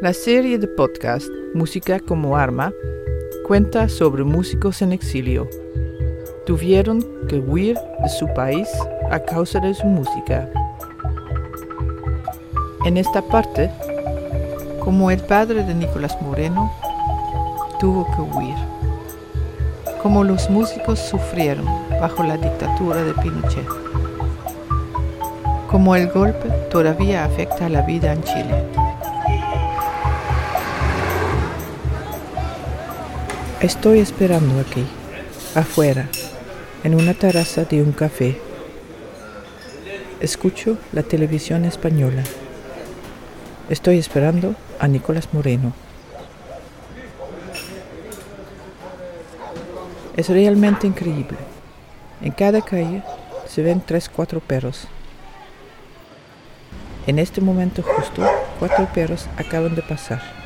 La serie de podcast Música como Arma cuenta sobre músicos en exilio. Tuvieron que huir de su país a causa de su música. En esta parte, como el padre de Nicolás Moreno, tuvo que huir. Como los músicos sufrieron bajo la dictadura de Pinochet. Como el golpe todavía afecta a la vida en Chile. Estoy esperando aquí, afuera, en una terraza de un café. Escucho la televisión española. Estoy esperando a Nicolás Moreno. Es realmente increíble. En cada calle se ven tres, cuatro perros. En este momento justo, cuatro perros acaban de pasar.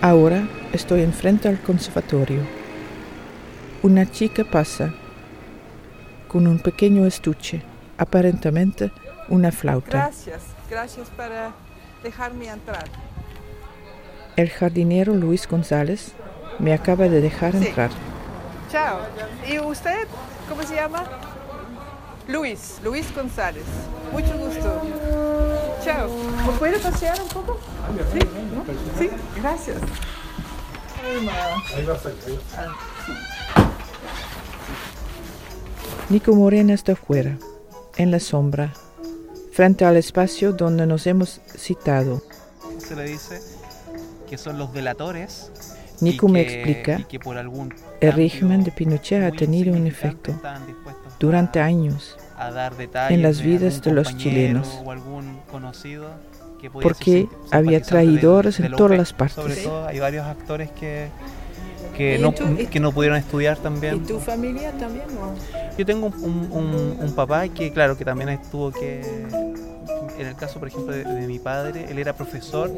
Ahora estoy enfrente al conservatorio. Una chica pasa con un pequeño estuche, aparentemente una flauta. Gracias, gracias para dejarme entrar. El jardinero Luis González me acaba de dejar Sí. entrar. Chao. ¿Y usted? ¿Cómo se llama? Luis, Luis González. Mucho gusto. Chao. ¿Me puede pasear un poco? Sí, ¿no? Sí, gracias. Nico Morena está fuera, en la sombra, frente al espacio donde nos hemos citado. se le dice que son los delatores. Nico me explica, que por algún el régimen de Pinochet ha tenido un efecto durante a- años, a dar detalles en las de vidas de los chilenos. o algún conocido que podía porque había traidores del- en todas las partes. Sobre todo hay varios actores que que ¿Y no, tú- y- que no pudieron estudiar también. tu familia también? Yo tengo un, un- un- un papá que, claro, que también estuvo que. En el caso, por ejemplo, de, de mi padre, él era profesor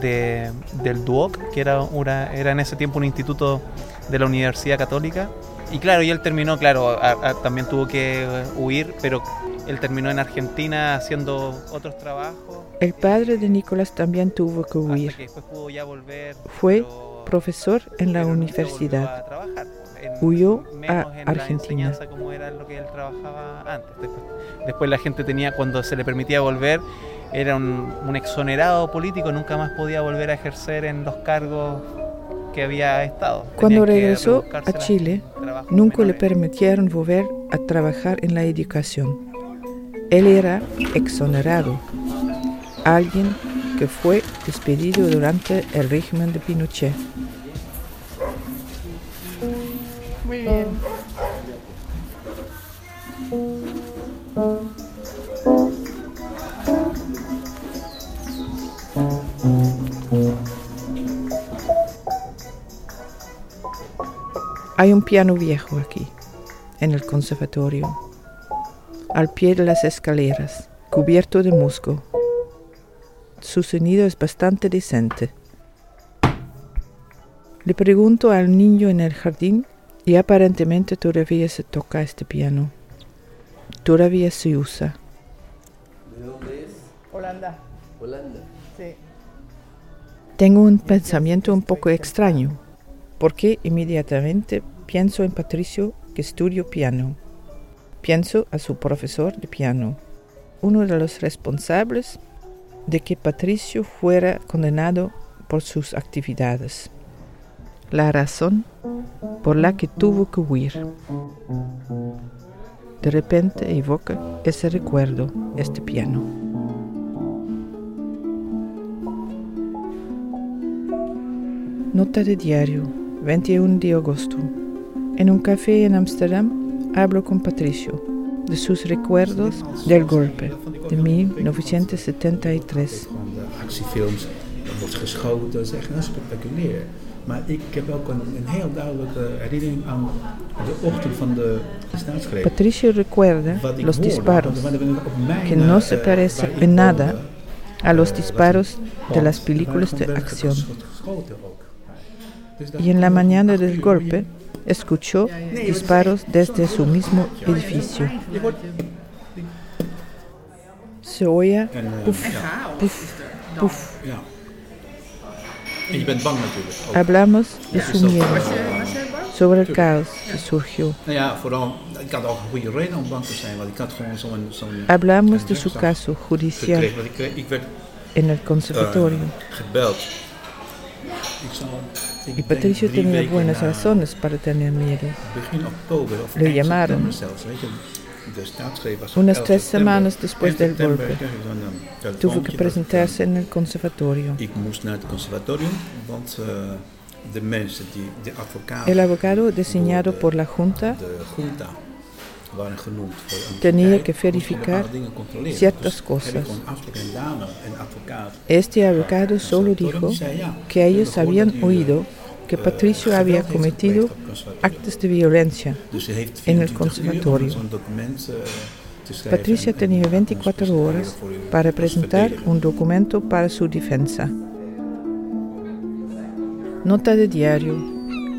de, del DUOC, que era, una, era en ese tiempo un instituto de la Universidad Católica. Y claro, y él terminó, claro, a- a- también tuvo que eh, huir, pero él terminó en Argentina haciendo otros trabajos. El padre de Nicolás también tuvo que Hasta huir. que después pudo ya volver. Fue profesor en la universidad. volvió a trabajar, en- Huyó menos a Argentina. como era lo que él trabajaba antes. Después, después la gente tenía, cuando se le permitía volver, era un, un exonerado político, nunca más podía volver a ejercer en los cargos que había estado. Cuando Tenían regresó a Chile, Nunca le permitieron volver a trabajar en la educación. Él era exonerado, alguien que fue despedido durante el régimen de Pinochet. Muy bien. Hay un piano viejo aquí, en el conservatorio, al pie de las escaleras, cubierto de musgo. Su sonido es bastante decente. Le pregunto al niño en el jardín y aparentemente todavía se toca este piano. Todavía se usa. ¿De dónde es? Holanda. Holanda. Sí. Tengo un pensamiento un poco extraño, porque inmediatamente pienso en Patricio que estudió piano. Pienso a su profesor de piano, uno de los responsables de que Patricio fuera condenado por sus actividades. La razón por la que tuvo que huir. De repente evoca ese recuerdo, este piano. Nota de diario, 21 de agosto. En un café en Ámsterdam hablo con Patricio de sus recuerdos del golpe de 1973. Van de actiefilms, er wordt geschoten, dat is echt heel spectaculair. Maar ik heb ook een, een heel duidelijke herinnering aan de ochtend van de staatsgreep. Patricio recuerda los disparos, que no eh, se parecen waar ik en nada a los eh, disparos de las películas de acción. werd geschoten ook. Dus dat Y en la mañana del golpe escuchó disparos desde su mismo edificio. Se oía puf, puf. ook. Hablamos de su miedo, sobre el caos que surgió. Hablamos de su caso judicial en el conservatorio. eh, gebeld. Ik zal, ik Y Patricio tenía buenas na- razones para tener miedo. Lo llamaron. Unas 11 tres semanas después del golpe. telefoontje Tuvo que presentarse en el conservatorio. advocaten... El abogado designado por la junta Tenía que verificar ciertas cosas. een advocaat. Este abogado solo dijo que ellos habían oído que Patricio había cometido actos de violencia. En el 24 uur om conservatorio. eh, Patricia en- tenía en 24 ons horas para presentar un documento para su defensa. Nota de diario.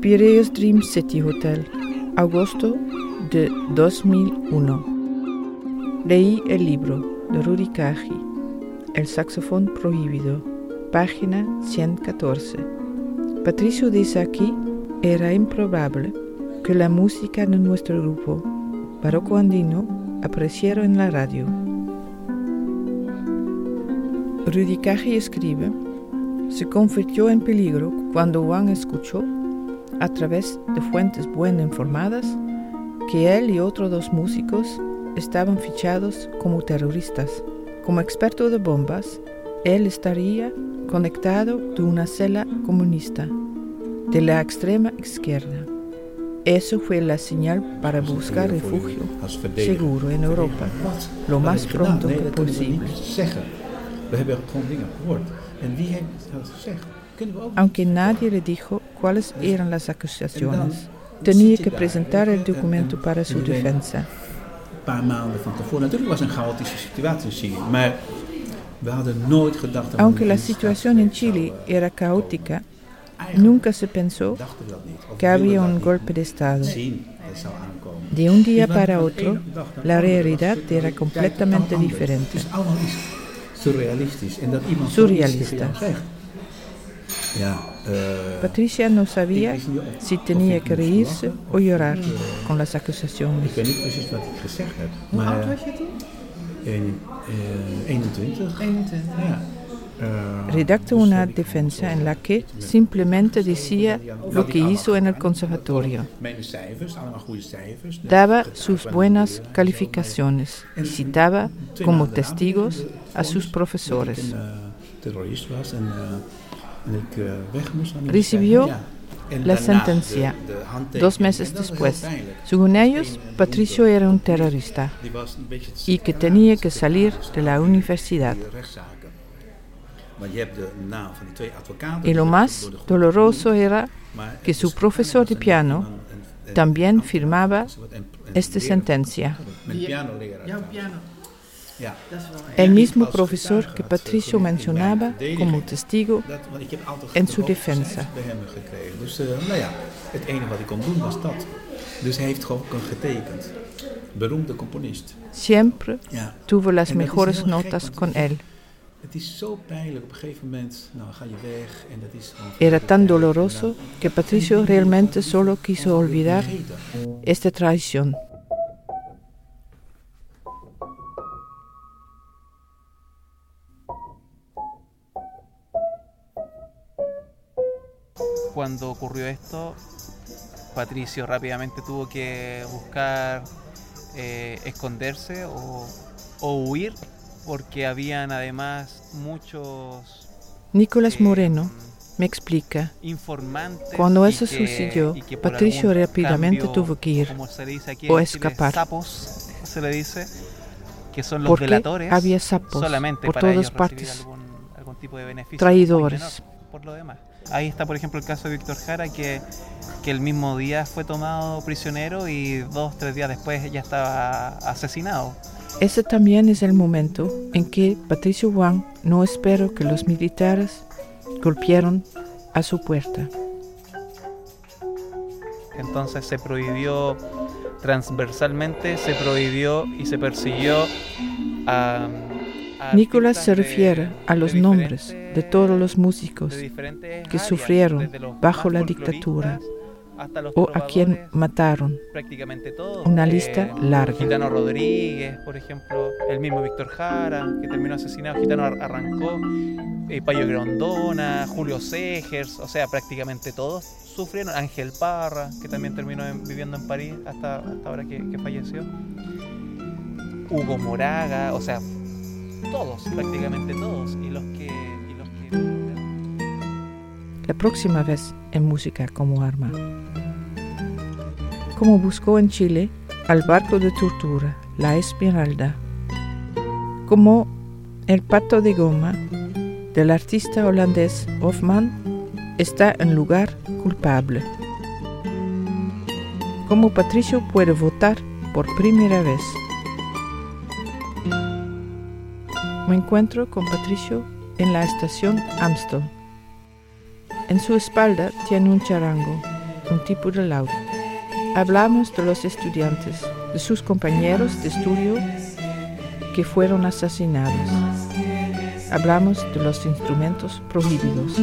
Piraeus Dream City Hotel, agosto de 2001. Leí el libro de Rudy Kaji, El saxofón prohibido, página 114. Patricio dice aquí, era improbable que la música de nuestro grupo, Barroco Andino, apareciera en la radio. Rudy Kaji escribe, se convirtió en peligro cuando Juan escuchó, a través de fuentes bien informadas, que él y otros dos músicos estaban fichados como terroristas. Como experto de bombas, él estaría conectado de una celda comunista de la extrema izquierda. Eso fue la señal para buscar refugio seguro en Europa, lo más pronto que posible. Aunque nadie le dijo cuáles eran las acusaciones, tenía que presentar el documento para su defensa. Aunque la situación en Chile era caótica, nunca se pensó que había un golpe de Estado. De un día para otro, la realidad era completamente diferente. Het is allemaal iets surrealistisch. En dat iemand Surrealista. Eh, Patricia no sabía si tenía que reírse o llorar eh, con las acusaciones. Maar, oud was je toen? een- eh, 21. 21. Ja. Eh, Redactó una defensa en la que simplemente decía lo que hizo en el conservatorio. Daba sus buenas calificaciones y citaba como testigos a sus profesores. Recibió la sentencia dos meses después. Según ellos, Patricio era un terrorista y que tenía que salir de la universidad. Y lo más doloroso era que su profesor de piano también firmaba esta sentencia. El mismo profesor que Patricio mencionaba como testigo En su defensa. eh, siempre tuvo las mejores notas con él. Era tan doloroso que Patricio realmente solo quiso olvidar esta traición. Cuando ocurrió esto, Patricio rápidamente tuvo que buscar eh, esconderse o, o huir porque habían además muchos Nicolás eh, Moreno me explica, Cuando eso que- sucedió, Patricio rápidamente cambio, tuvo que ir como se le dice aquí o en Chile, escapar. sapos se le dice que son los porque delatores había sapos solamente por todas partes, algún, algún tipo de traidores. menor por lo demás. Ahí está, por ejemplo, el caso de Víctor Jara, que, que el mismo día fue tomado prisionero y dos, tres días después ya estaba asesinado. Ese también es el momento en que Patricio Juan no esperó que los militares golpearon a su puerta. Entonces se prohibió transversalmente, se prohibió y se persiguió a, a Nicolás se de- refiere a los nombres de todos los músicos que sufrieron bajo la dictadura hasta los o a quien mataron. prácticamente todos. Una lista larga. Gitano Rodríguez, por ejemplo, el mismo Víctor Jara, que terminó asesinado, Gitano Ar- arrancó, eh, Payo Grondona, Julio Segers, o sea, prácticamente todos sufrieron. Ángel Parra, que también terminó en- viviendo en París hasta, hasta ahora que, que falleció. Hugo Moraga, o sea, todos, prácticamente todos. Y los que La próxima vez en música como arma. Como buscó en Chile al barco de tortura, la Esmeralda. Como el pato de goma del artista holandés Hofman está en lugar culpable. Como Patricio puede votar por primera vez. Me encuentro con Patricio en la estación Amstel. En su espalda tiene un charango, un tipo de laúd. Hablamos de los estudiantes, de sus compañeros de estudio que fueron asesinados. Hablamos de los instrumentos prohibidos.